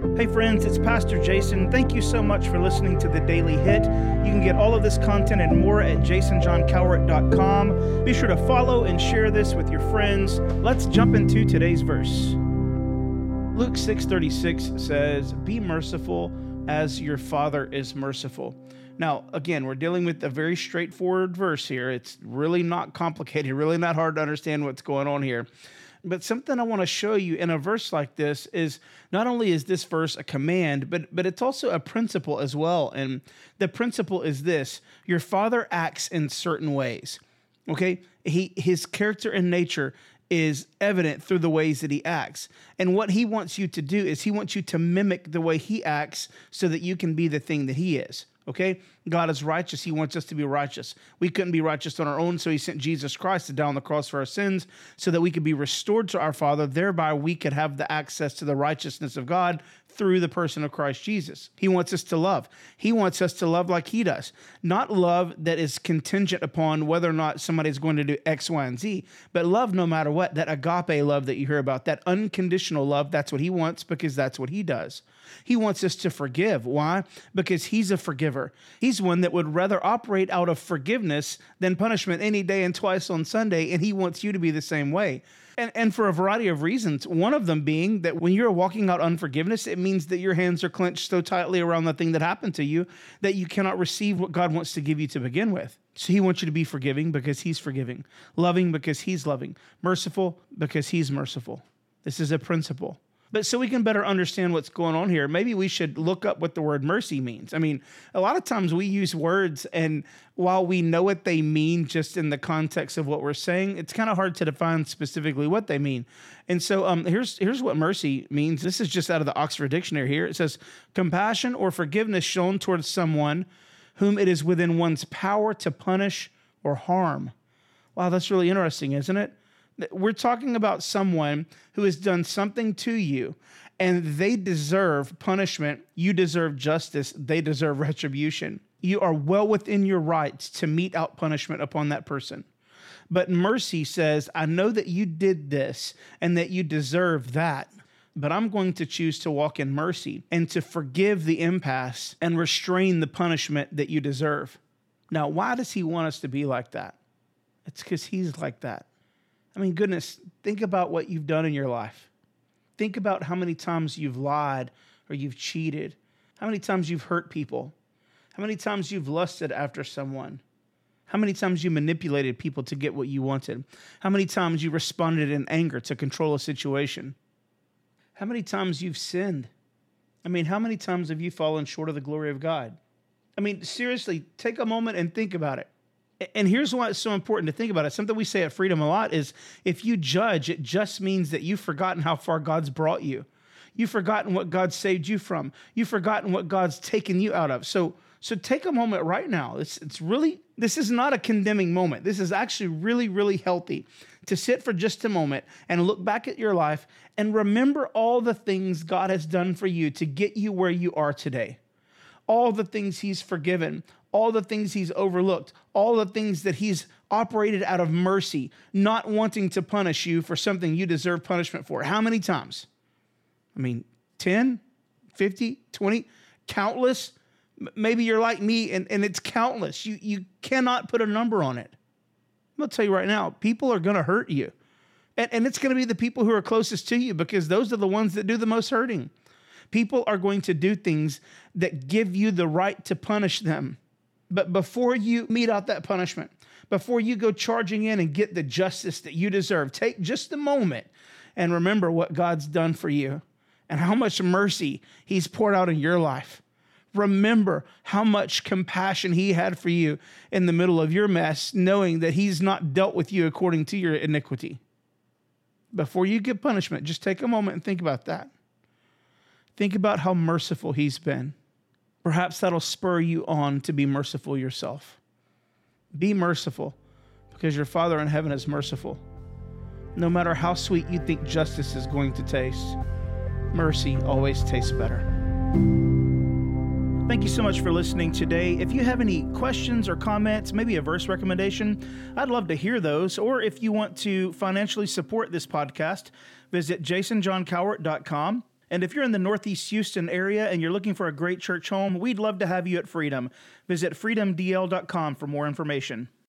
Hey, friends, it's Pastor Jason. Thank you so much for listening to the Daily Hit. You can get all of this content and more at jasonjohncowart.com. Be sure to follow and share this with your friends. Let's jump into today's verse. Luke 6:36 says, "Be merciful as your Father is merciful." Now, again, we're dealing with a very straightforward verse here. It's really not complicated, really not hard to understand what's going on here. But something I want to show you in a verse like this is not only is this verse a command, but but it's also a principle as well. And the principle is this: your father acts in certain ways. Okay? He his character and nature is evident through the ways that he acts. And what he wants you to do is he wants you to mimic the way he acts so that you can be the thing that he is. Okay? God is righteous. He wants us to be righteous. We couldn't be righteous on our own, so He sent Jesus Christ to die on the cross for our sins so that we could be restored to our Father. Thereby, we could have the access to the righteousness of God through the person of Christ Jesus. He wants us to love. He wants us to love like He does, not love that is contingent upon whether or not somebody is going to do X, Y, and Z, but love no matter what. That agape love that you hear about, that unconditional love, that's what He wants because that's what He does. He wants us to forgive. Why? Because He's a forgiver. He's one that would rather operate out of forgiveness than punishment any day and twice on Sunday, and he wants you to be the same way. And, and for a variety of reasons, one of them being that when you're walking out unforgiveness, it means that your hands are clenched so tightly around the thing that happened to you that you cannot receive what God wants to give you to begin with. So he wants you to be forgiving because he's forgiving, loving because he's loving, merciful because he's merciful. This is a principle. But so we can better understand what's going on here, maybe we should look up what the word mercy means. I mean, a lot of times we use words, and while we know what they mean just in the context of what we're saying, it's kind of hard to define specifically what they mean. And so um, here's here's what mercy means. This is just out of the Oxford Dictionary here. It says compassion or forgiveness shown towards someone whom it is within one's power to punish or harm. Wow, that's really interesting, isn't it? We're talking about someone who has done something to you and they deserve punishment. You deserve justice. They deserve retribution. You are well within your rights to mete out punishment upon that person. But mercy says, I know that you did this and that you deserve that, but I'm going to choose to walk in mercy and to forgive the impasse and restrain the punishment that you deserve. Now, why does he want us to be like that? It's because he's like that. I mean, goodness, think about what you've done in your life. Think about how many times you've lied or you've cheated, how many times you've hurt people, how many times you've lusted after someone, how many times you manipulated people to get what you wanted, how many times you responded in anger to control a situation, how many times you've sinned. I mean, how many times have you fallen short of the glory of God? I mean, seriously, take a moment and think about it and here's why it's so important to think about it. Something we say at Freedom a lot is if you judge, it just means that you've forgotten how far God's brought you. You've forgotten what God saved you from. You've forgotten what God's taken you out of. So, so take a moment right now. It's, it's really, this is not a condemning moment. This is actually really, really healthy to sit for just a moment and look back at your life and remember all the things God has done for you to get you where you are today all the things he's forgiven, all the things he's overlooked, all the things that he's operated out of mercy, not wanting to punish you for something you deserve punishment for. How many times? I mean, 10, 50, 20, countless. Maybe you're like me and, and it's countless. You, you cannot put a number on it. I'm going to tell you right now, people are going to hurt you. And, and it's going to be the people who are closest to you because those are the ones that do the most hurting. People are going to do things that give you the right to punish them. But before you mete out that punishment, before you go charging in and get the justice that you deserve, take just a moment and remember what God's done for you and how much mercy He's poured out in your life. Remember how much compassion He had for you in the middle of your mess, knowing that He's not dealt with you according to your iniquity. Before you get punishment, just take a moment and think about that. Think about how merciful He's been. Perhaps that'll spur you on to be merciful yourself. Be merciful because your Father in heaven is merciful. No matter how sweet you think justice is going to taste, mercy always tastes better. Thank you so much for listening today. If you have any questions or comments, maybe a verse recommendation, I'd love to hear those. Or if you want to financially support this podcast, visit jasonjohncowart.com And if you're in the Northeast Houston area and you're looking for a great church home, we'd love to have you at Freedom. Visit freedomdl.com for more information.